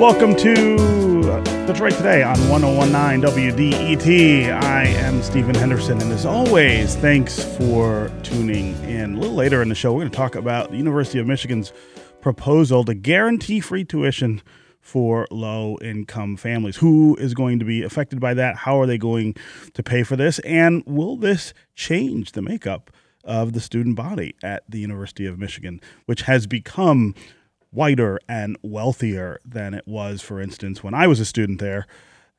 Welcome to Detroit Today on 1019 WDET. I am Stephen Henderson, and as always, thanks for tuning in. A little later in the show, we're going to talk about the University of Michigan's proposal to guarantee free tuition for low income families. Who is going to be affected by that? How are they going to pay for this? And will this change the makeup of the student body at the University of Michigan, which has become whiter and wealthier than it was, for instance, when I was a student there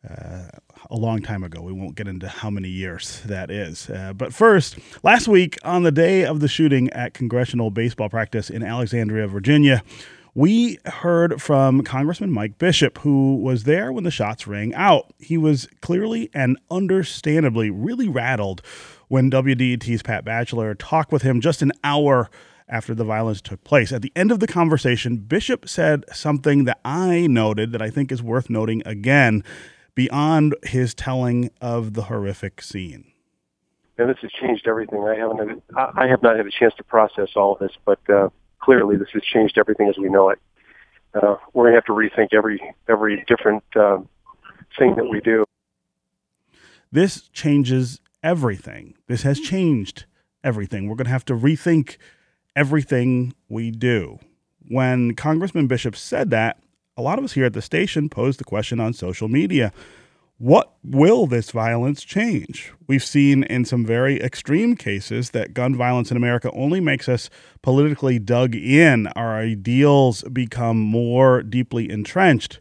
uh, a long time ago. We won't get into how many years that is. Uh, but first, last week, on the day of the shooting at congressional baseball practice in Alexandria, Virginia, we heard from Congressman Mike Bishop, who was there when the shots rang out. He was clearly and understandably really rattled when WDET's Pat Batcheller talked with him just an hour after the violence took place. At the end of the conversation, Bishop said something that I noted that I think is worth noting again beyond his telling of the horrific scene. And this has changed everything. I haven't, I have not had a chance to process all of this, but uh, clearly this has changed everything as we know it. Uh, we're going to have to rethink every every different uh, thing that we do. This changes everything. This has changed everything. We're going to have to rethink everything we do. When Congressman Bishop said that, a lot of us here at the station posed the question on social media what will this violence change? We've seen in some very extreme cases that gun violence in America only makes us politically dug in. Our ideals become more deeply entrenched.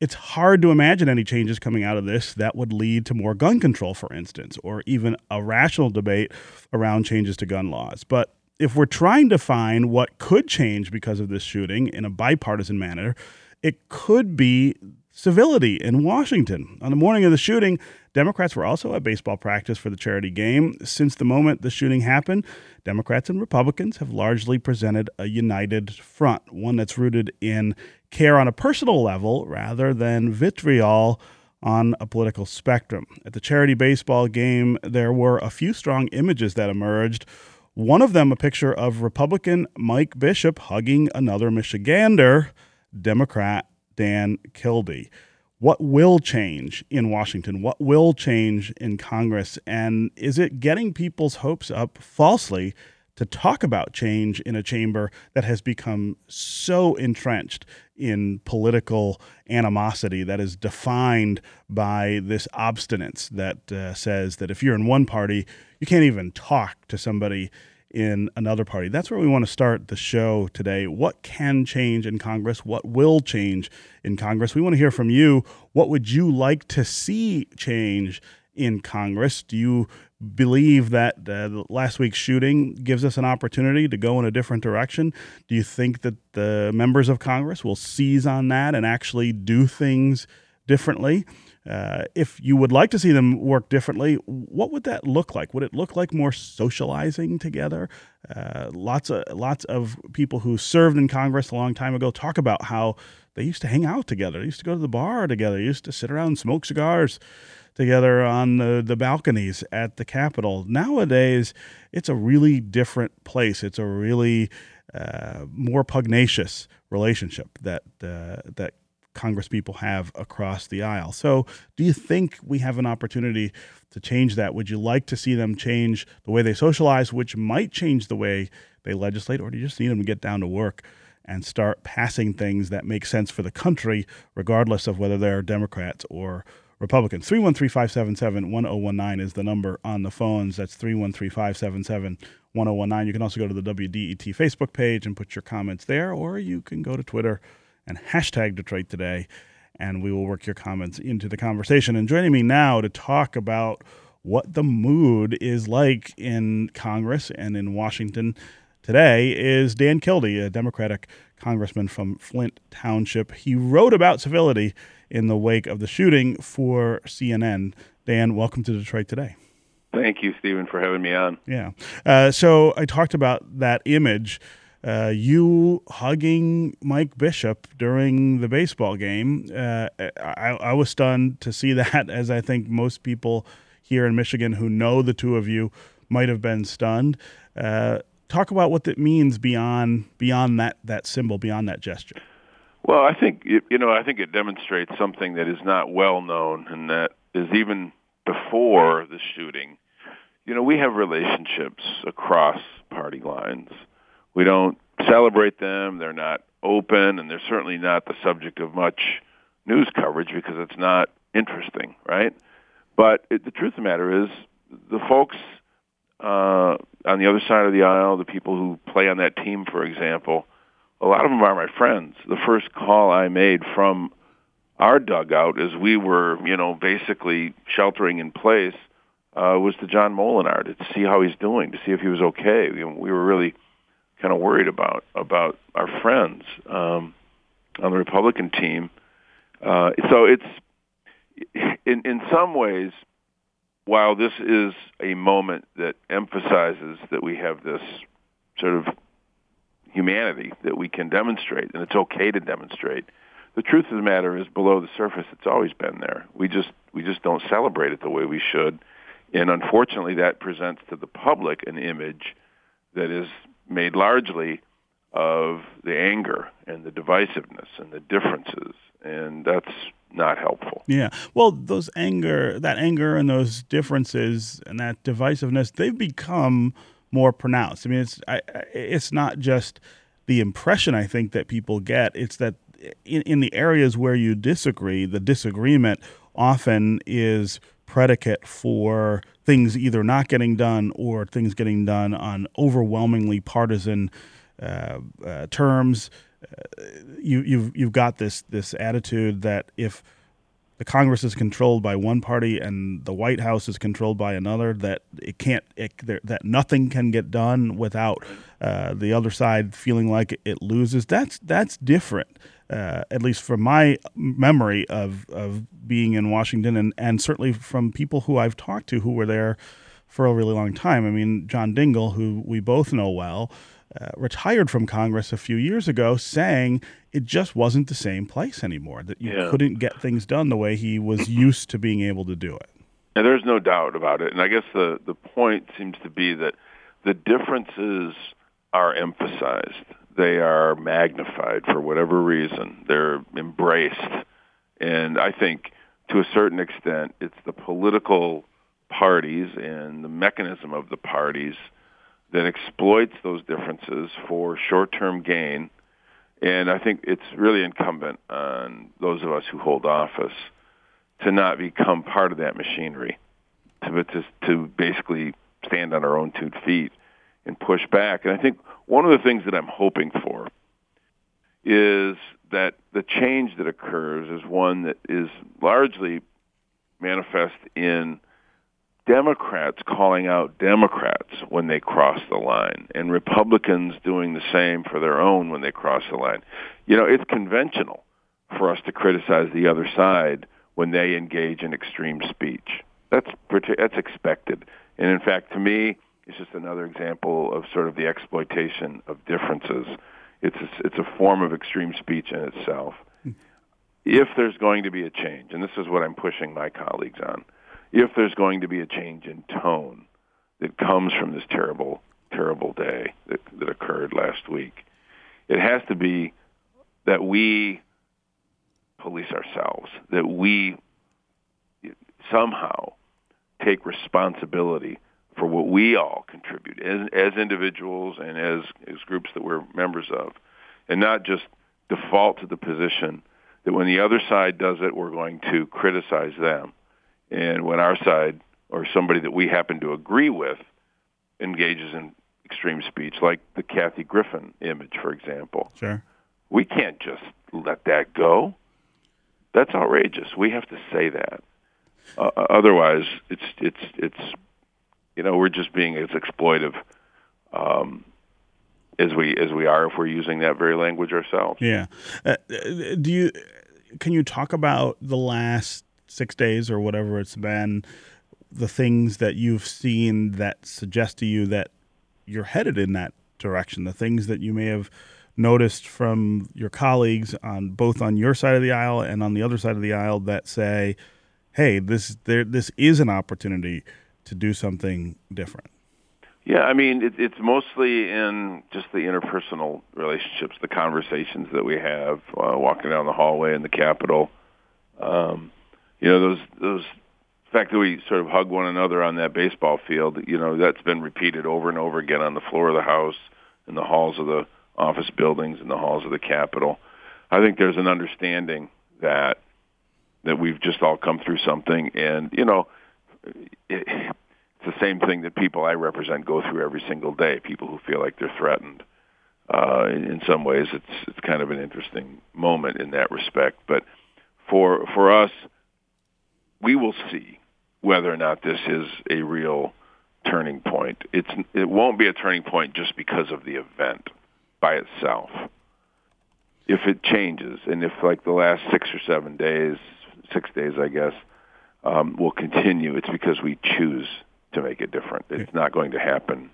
It's hard to imagine any changes coming out of this that would lead to more gun control, for instance, or even a rational debate around changes to gun laws. But if we're trying to find what could change because of this shooting in a bipartisan manner, it could be civility in Washington. On the morning of the shooting, Democrats were also at baseball practice for the charity game. Since the moment the shooting happened, Democrats and Republicans have largely presented a united front, one that's rooted in care on a personal level rather than vitriol on a political spectrum. At the charity baseball game, there were a few strong images that emerged. One of them, a picture of Republican Mike Bishop hugging another Michigander, Democrat Dan Kildee. What will change in Washington? What will change in Congress? And is it getting people's hopes up falsely to talk about change in a chamber that has become so entrenched in political animosity that is defined by this obstinance that uh, says that if you're in one party, you can't even talk to somebody in another party. That's where we want to start the show today. What can change in Congress? What will change in Congress? We want to hear from you. What would you like to see change in Congress? Do you believe that uh, last week's shooting gives us an opportunity to go in a different direction? Do you think that the members of Congress will seize on that and actually do things differently? Uh, if you would like to see them work differently, what would that look like? Would it look like more socializing together? Uh, lots of lots of people who served in Congress a long time ago talk about how they used to hang out together. They used to go to the bar together. They used to sit around and smoke cigars together on the, the balconies at the Capitol. Nowadays, it's a really different place. It's a really uh, more pugnacious relationship that uh, that Congress people have across the aisle. So, do you think we have an opportunity to change that? Would you like to see them change the way they socialize, which might change the way they legislate, or do you just need them to get down to work and start passing things that make sense for the country, regardless of whether they're Democrats or Republicans? 313 577 1019 is the number on the phones. That's 313 577 1019. You can also go to the WDET Facebook page and put your comments there, or you can go to Twitter and hashtag Detroit Today, and we will work your comments into the conversation. And joining me now to talk about what the mood is like in Congress and in Washington today is Dan Kildee, a Democratic congressman from Flint Township. He wrote about civility in the wake of the shooting for CNN. Dan, welcome to Detroit Today. Thank you, Stephen, for having me on. Yeah. Uh, so I talked about that image uh, you hugging Mike Bishop during the baseball game. Uh, I, I, was stunned to see that, as I think most people here in Michigan who know the two of you might have been stunned. Uh, talk about what that means beyond beyond that that symbol, beyond that gesture. Well, I think you know, I think it demonstrates something that is not well known, and that is even before the shooting. You know, we have relationships across party lines. We don't celebrate them. They're not open, and they're certainly not the subject of much news coverage because it's not interesting, right? But it, the truth of the matter is, the folks uh, on the other side of the aisle, the people who play on that team, for example, a lot of them are my friends. The first call I made from our dugout as we were, you know, basically sheltering in place uh, was to John Moolenaar to see how he's doing, to see if he was okay. We, we were really kind of worried about about our friends um, on the Republican team. Uh, so it's in in some ways, while this is a moment that emphasizes that we have this sort of humanity that we can demonstrate, and it's okay to demonstrate. The truth of the matter is, below the surface, it's always been there. We just we just don't celebrate it the way we should, and unfortunately, that presents to the public an image that is made largely of the anger and the divisiveness and the differences, and that's not helpful. Yeah. Well, those anger, that anger and those differences and that divisiveness, they've become more pronounced. I mean, it's I, it's not just the impression I think that people get. It's that in, in the areas where you disagree, the disagreement often is predicate for things either not getting done or things getting done on overwhelmingly partisan uh, uh, terms. Uh, you, you've you've got this this attitude that if the Congress is controlled by one party and the White House is controlled by another. That it can't, it, that nothing can get done without uh, the other side feeling like it loses. That's that's different, uh, at least from my memory of of being in Washington, and and certainly from people who I've talked to who were there for a really long time. I mean, John Dingell, who we both know well uh, retired from Congress a few years ago, saying it just wasn't the same place anymore. That you yeah. couldn't get things done the way he was used to being able to do it. And there's no doubt about it. And I guess the the point seems to be that the differences are emphasized. They are magnified for whatever reason. They're embraced. And I think to a certain extent it's the political parties and the mechanism of the parties that exploits those differences for short-term gain. And I think it's really incumbent on those of us who hold office to not become part of that machinery, to, to, to basically stand on our own two feet and push back. And I think one of the things that I'm hoping for is that the change that occurs is one that is largely manifest in Democrats calling out Democrats when they cross the line, and Republicans doing the same for their own when they cross the line. You know, it's conventional for us to criticize the other side when they engage in extreme speech. That's that's expected, and in fact, to me, it's just another example of sort of the exploitation of differences. It's a, it's a form of extreme speech in itself. Hmm. If there's going to be a change, and this is what I'm pushing my colleagues on if there's going to be a change in tone that comes from this terrible, terrible day that, that occurred last week, it has to be that we police ourselves, that we somehow take responsibility for what we all contribute as, as individuals and as, as groups that we're members of, and not just default to the position that when the other side does it, we're going to criticize them and when our side or somebody that we happen to agree with engages in extreme speech, like the Kathy Griffin image, for example, sure. we can't just let that go. That's outrageous. We have to say that. Uh, otherwise, it's it's it's you know we're just being as exploitive um, as we as we are if we're using that very language ourselves. Yeah. Uh, do you can you talk about the last six days or whatever it's been, the things that you've seen that suggest to you that you're headed in that direction, the things that you may have noticed from your colleagues on both on your side of the aisle and on the other side of the aisle that say, "Hey, this there this is an opportunity to do something different." Yeah, I mean, it, it's mostly in just the interpersonal relationships, the conversations that we have, uh, walking down the hallway in the Capitol. Um, you know, those those fact that we sort of hug one another on that baseball field. You know, that's been repeated over and over again on the floor of the House, in the halls of the office buildings, in the halls of the Capitol. I think there's an understanding that that we've just all come through something, and you know. It, it's the same thing that people I represent go through every single day. People who feel like they're threatened. Uh, in some ways, it's it's kind of an interesting moment in that respect. But for for us, we will see whether or not this is a real turning point. It's it won't be a turning point just because of the event by itself. If it changes, and if like the last six or seven days, six days, I guess, um, will continue, it's because we choose to make it different. It's not going to happen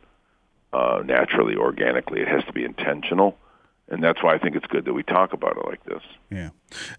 uh, naturally, organically. It has to be intentional. And that's why I think it's good that we talk about it like this. Yeah.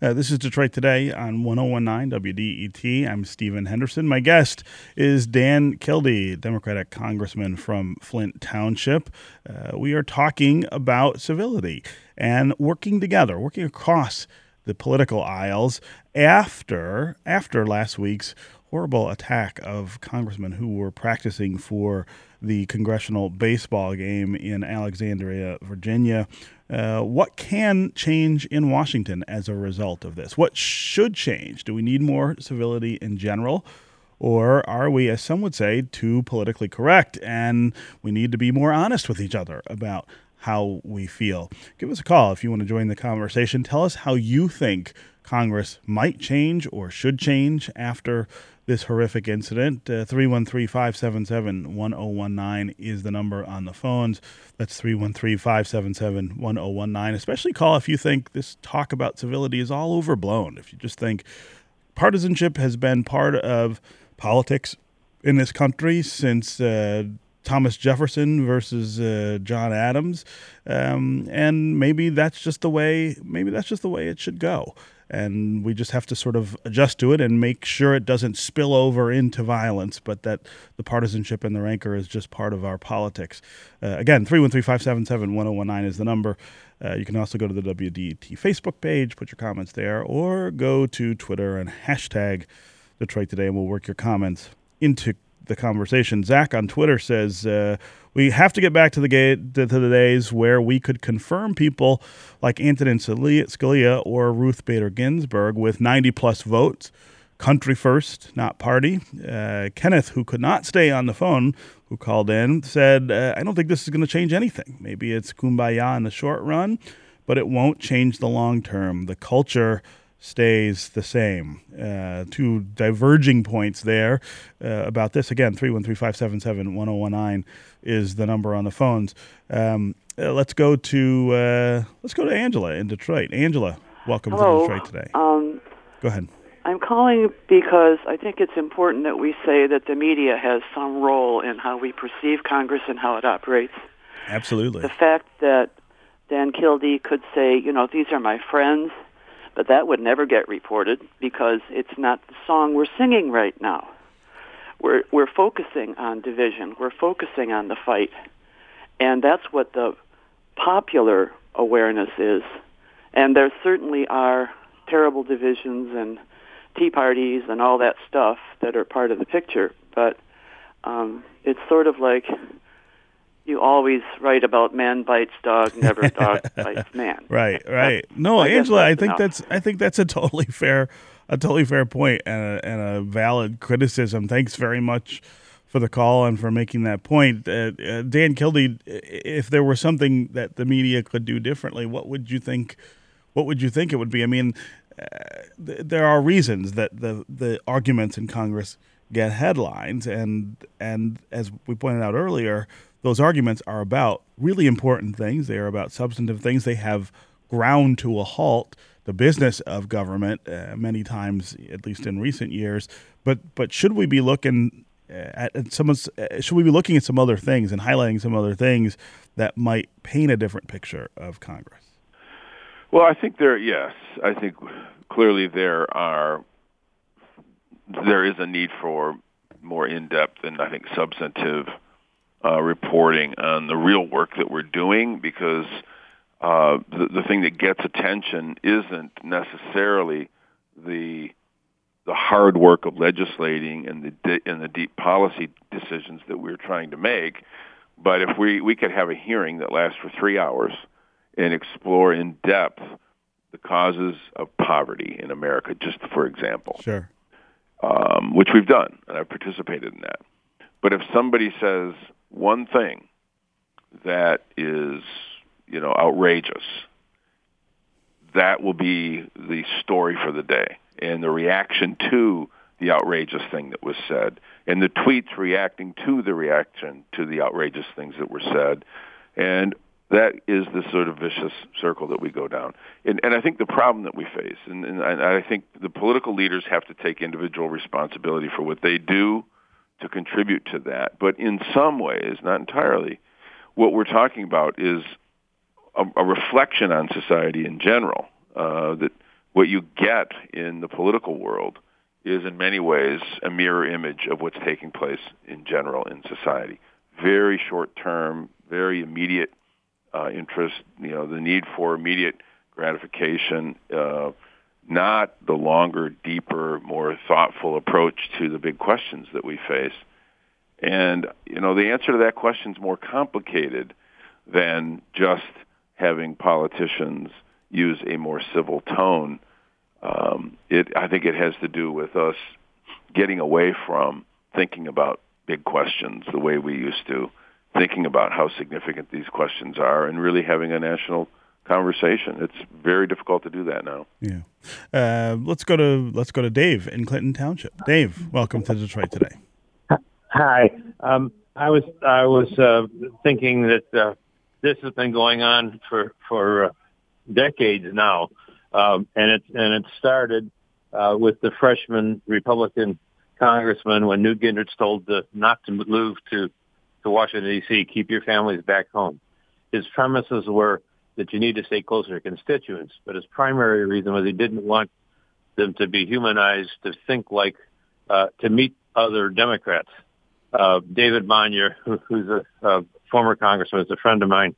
Uh, this is Detroit Today on 1019 WDET. I'm Stephen Henderson. My guest is Dan Kildee, Democratic Congressman from Flint Township. Uh, we are talking about civility and working together, working across the political aisles after after last week's horrible attack of congressmen who were practicing for the congressional baseball game in Alexandria, Virginia. Uh, what can change in Washington as a result of this? What should change? Do we need more civility in general? Or are we, as some would say, too politically correct and we need to be more honest with each other about how we feel? Give us a call if you want to join the conversation. Tell us how you think Congress might change or should change after this horrific incident. Uh, 313 577 1019 is the number on the phones. That's 313 577 1019. Especially call if you think this talk about civility is all overblown. If you just think partisanship has been part of politics in this country since. Uh, Thomas Jefferson versus uh, John Adams, um, and maybe that's just the way. Maybe that's just the way it should go and we just have to sort of adjust to it and make sure it doesn't spill over into violence, but that the partisanship and the rancor is just part of our politics. Uh, again, 313 577 1019 is the number. Uh, you can also go to the WDET Facebook page, put your comments there, or go to Twitter and hashtag Detroit Today, and we'll work your comments into the conversation. Zach on Twitter says uh, we have to get back to the, to the days where we could confirm people like Antonin Scalia or Ruth Bader Ginsburg with 90 plus votes. Country first, not party. Uh, Kenneth, who could not stay on the phone, who called in, said, uh, I don't think this is going to change anything. Maybe it's kumbaya in the short run, but it won't change the long term. The culture stays the same. Uh, two diverging points there uh, about this. Again, 313-577-1019 is the number on the phones. Um, uh, let's go to uh, let's go to Angela in Detroit. Angela, welcome Hello. to Detroit today. Um, go ahead. I'm calling because I think it's important that we say that the media has some role in how we perceive Congress and how it operates. Absolutely. The fact that Dan Kildee could say, you know, these are my friends, but that would never get reported because it's not the song we're singing right now. We're we're focusing on division. We're focusing on the fight, and that's what the popular awareness is. And there certainly are terrible divisions and tea parties and all that stuff that are part of the picture, but um, it's sort of like you always write about man bites dog, never dog bites man. Right, right. No, I Angela, I think enough. that's I think that's a totally fair a totally fair point and a, and a valid criticism. Thanks very much for the call and for making that point. Uh, uh, Dan Kildee, if there were something that the media could do differently, what would you think? What would you think it would be? I mean, uh, th- there are reasons that the the arguments in Congress get headlines, and and as we pointed out earlier, those arguments are about really important things. They are about substantive things. They have ground to a halt the business of government uh, many times, at least in recent years. But but should we be looking uh, at, some? Uh, should we be looking at some other things and highlighting some other things that might paint a different picture of Congress? Well, I think there. Yes, I think clearly there are. There is a need for more in-depth and I think substantive uh, reporting on the real work that we're doing because uh, the, the thing that gets attention isn't necessarily the the hard work of legislating and the di- and the deep policy decisions that we're trying to make. But if we we could have a hearing that lasts for three hours and explore in depth the causes of poverty in America, just for example, Sure. Um, which we've done, and I've participated in that. But if somebody says one thing that is, you know, outrageous, that will be the story for the day and the reaction to the outrageous thing that was said and the tweets reacting to the reaction to the outrageous things that were said and that is the sort of vicious circle that we go down and, and i think the problem that we face and, and I, think the political leaders have to take individual responsibility for what they do to contribute to that but in some ways not entirely what we're talking about is a, a reflection on society in general uh, that what you get in the political world is in many ways a mirror image of what's taking place in general in society. Very short term, very immediate uh, interest, you know, the need for immediate gratification, uh, not the longer, deeper, more thoughtful approach to the big questions that we face. And, you know, the answer to that question is more complicated than just having politicians use a more civil tone um, it, I think it has to do with us getting away from thinking about big questions the way we used to, thinking about how significant these questions are, and really having a national conversation. It's very difficult to do that now. Yeah. Uh, let's go to let's go to Dave in Clinton Township. Dave, welcome to Detroit today. Hi. Um, I was I was uh, thinking that uh, this has been going on for for uh, decades now, um, and it and it started uh, with the freshman Republican congressman when Newt Gingrich told the, not to move to to Washington D.C. Keep your families back home. His premises were that you need to stay closer to constituents, but his primary reason was he didn't want them to be humanized, to think like, uh, to meet other Democrats. Uh, David Bonior, who, who's a, a former congressman, is a friend of mine,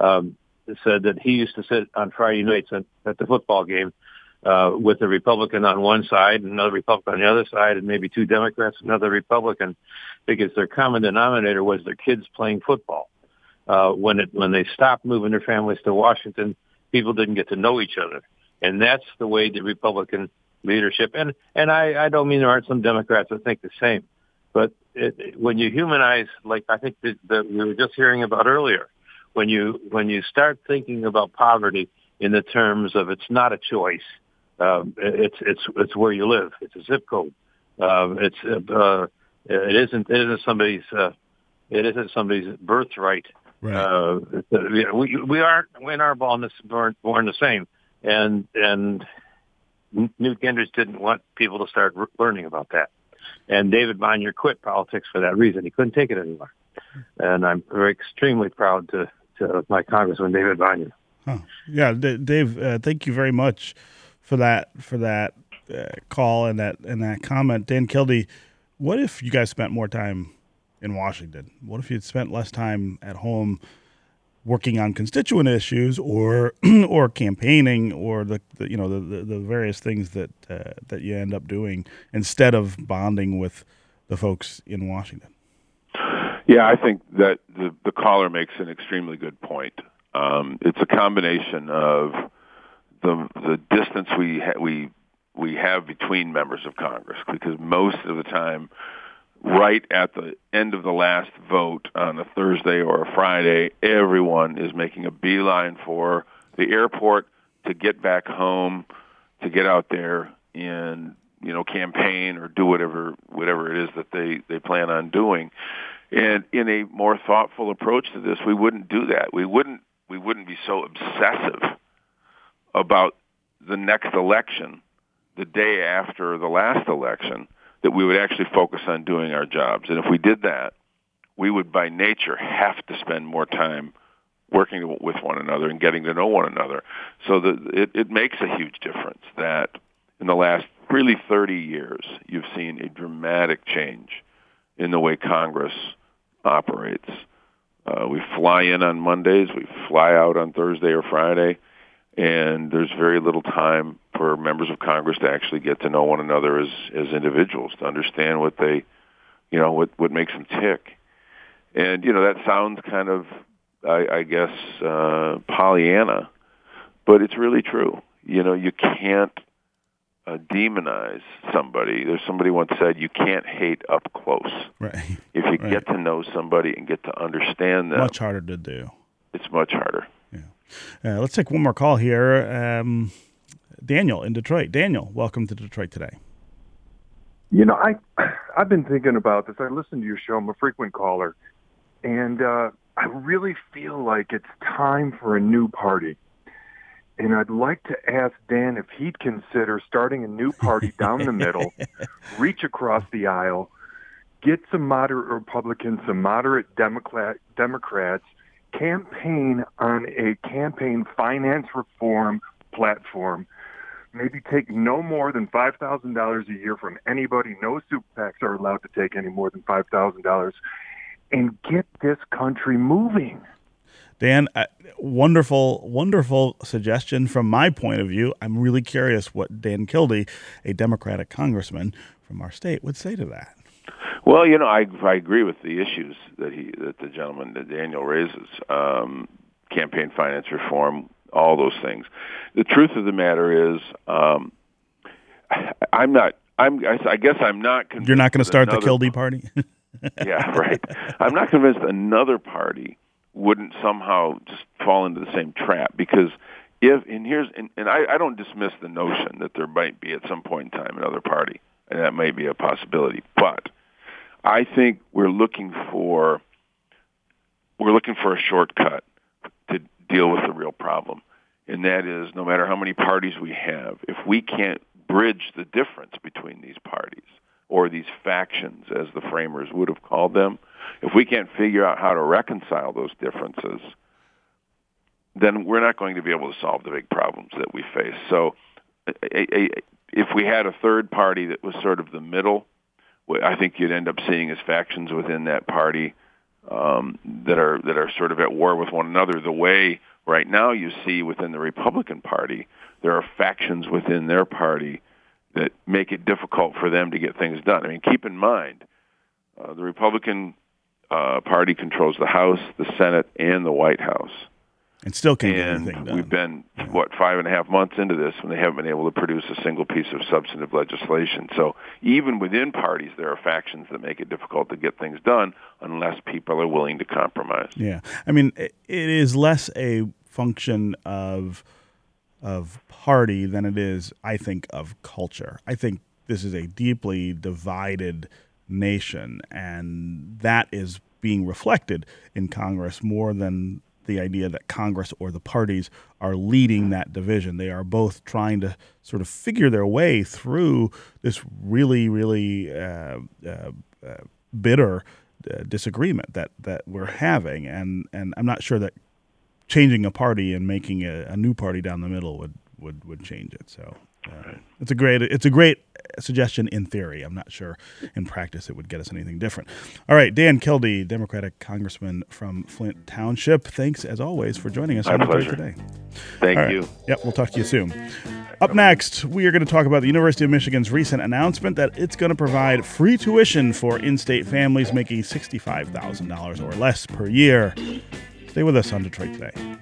um, said that he used to sit on Friday nights at, at the football game uh, with a Republican on one side and another Republican on the other side, and maybe two Democrats, another Republican, because their common denominator was their kids playing football. Uh, when it when they stopped moving their families to Washington, people didn't get to know each other, and that's the way the Republican leadership and and I, I don't mean there aren't some Democrats that think the same, but it, when you humanize, like I think that, that we were just hearing about earlier, when you when you start thinking about poverty in the terms of it's not a choice, um, it's it's it's where you live, it's a zip code, uh, it's uh, it isn't it isn't somebody's uh, it isn't somebody's birthright. Right. Uh, we we aren't in our ballness born, born the same, and and Newt Gingrich didn't want people to start learning about that, and David Bonior quit politics for that reason. He couldn't take it anymore, and I'm very extremely proud to to my Congressman David Bonior. Huh. Yeah, D- Dave, uh, thank you very much for that for that uh, call and that and that comment. Dan Kildee, what if you guys spent more time in Washington? What if you'd spent less time at home working on constituent issues or or campaigning or the, the you know the, the, the, various things that uh, that you end up doing instead of bonding with the folks in Washington? Yeah, I think that the, the caller makes an extremely good point. Um, it's a combination of the the distance we ha- we we have between members of Congress because most of the time, right at the end of the last vote on a Thursday or a Friday, everyone is making a beeline for the airport to get back home, to get out there and you know campaign or do whatever whatever it is that they they plan on doing. And in a more thoughtful approach to this, we wouldn't do that. We wouldn't we wouldn't be so obsessive about the next election, the day after the last election, that we would actually focus on doing our jobs. And if we did that, we would by nature have to spend more time working with one another and getting to know one another. So that it, it makes a huge difference that in the last really 30 years, you've seen a dramatic change in the way Congress operates. Uh, we fly in on Mondays, we fly out on Thursday or Friday, and there's very little time for members of Congress to actually get to know one another as as individuals, to understand what they, you know, what what makes them tick. And you know that sounds kind of, I, I guess, uh, Pollyanna, but it's really true. You know, you can't uh, demonize somebody. There's somebody once said you can't hate up close. Right. If you Right. get to know somebody and get to understand them, Much harder to do. it's much harder. Uh, let's take one more call here. Um, Daniel in Detroit. Daniel, welcome to Detroit today. You know, I I've been thinking about this. I listen to your show. I'm a frequent caller, and uh, I really feel like it's time for a new party. And I'd like to ask Dan if he'd consider starting a new party down the middle, reach across the aisle, get some moderate Republicans, some moderate Democrat Democrats, campaign on a campaign finance reform platform maybe take no more than five thousand dollars a year from anybody. No super PACs are allowed to take any more than five thousand dollars, and get this country moving. Dan, uh, wonderful, wonderful suggestion from my point of view. I'm really curious what Dan Kildee, a Democratic congressman from our state, would say to that. Well, you know, I I agree with the issues that he that the gentleman that Daniel raises. Um, campaign finance reform, all those things. The truth of the matter is, um, I'm not. I'm. I, guess I'm not. Convinced You're not going to start the Kildee party? yeah, right. I'm not convinced another party wouldn't somehow just fall into the same trap because if and here's and, and I, I don't dismiss the notion that there might be at some point in time another party and that may be a possibility, but I think we're looking for we're looking for a shortcut to deal with the real problem. And that is no matter how many parties we have, if we can't bridge the difference between these parties or these factions as the framers would have called them, if we can't figure out how to reconcile those differences, then we're not going to be able to solve the big problems that we face. So a, a, if we had a third party that was sort of the middle, I think you'd end up seeing is factions within that party um, that are that are sort of at war with one another. The way right now you see within the Republican Party, there are factions within their party that make it difficult for them to get things done. I mean, keep in mind, uh, the Republican uh, Party controls the House, the Senate, and the White House and still can't get anything done. we've been what five and a half months into this and they haven't been able to produce a single piece of substantive legislation. So even within parties, there are factions that make it difficult to get things done unless people are willing to compromise. Yeah, I mean, it is less a function of of party than it is, I think, of culture. I think this is a deeply divided nation, and that is being reflected in Congress more than the idea that Congress or the parties are leading that division. They are both trying to sort of figure their way through this really, really uh, uh, uh, bitter uh, disagreement that that we're having, and and I'm not sure that changing a party and making a, a new party down the middle would would would change it. So it's a great it's a great suggestion in theory. I'm not sure in practice it would get us anything different. All right, Dan Kildee, Democratic Congressman from Flint Township. Thanks as always for joining us My on pleasure. today. Thank right. you. Yep, we'll talk to you soon. Up next, we are going to talk about the University of Michigan's recent announcement that it's going to provide free tuition for in state families making $65,000 or less per year. Stay with us on Detroit Today.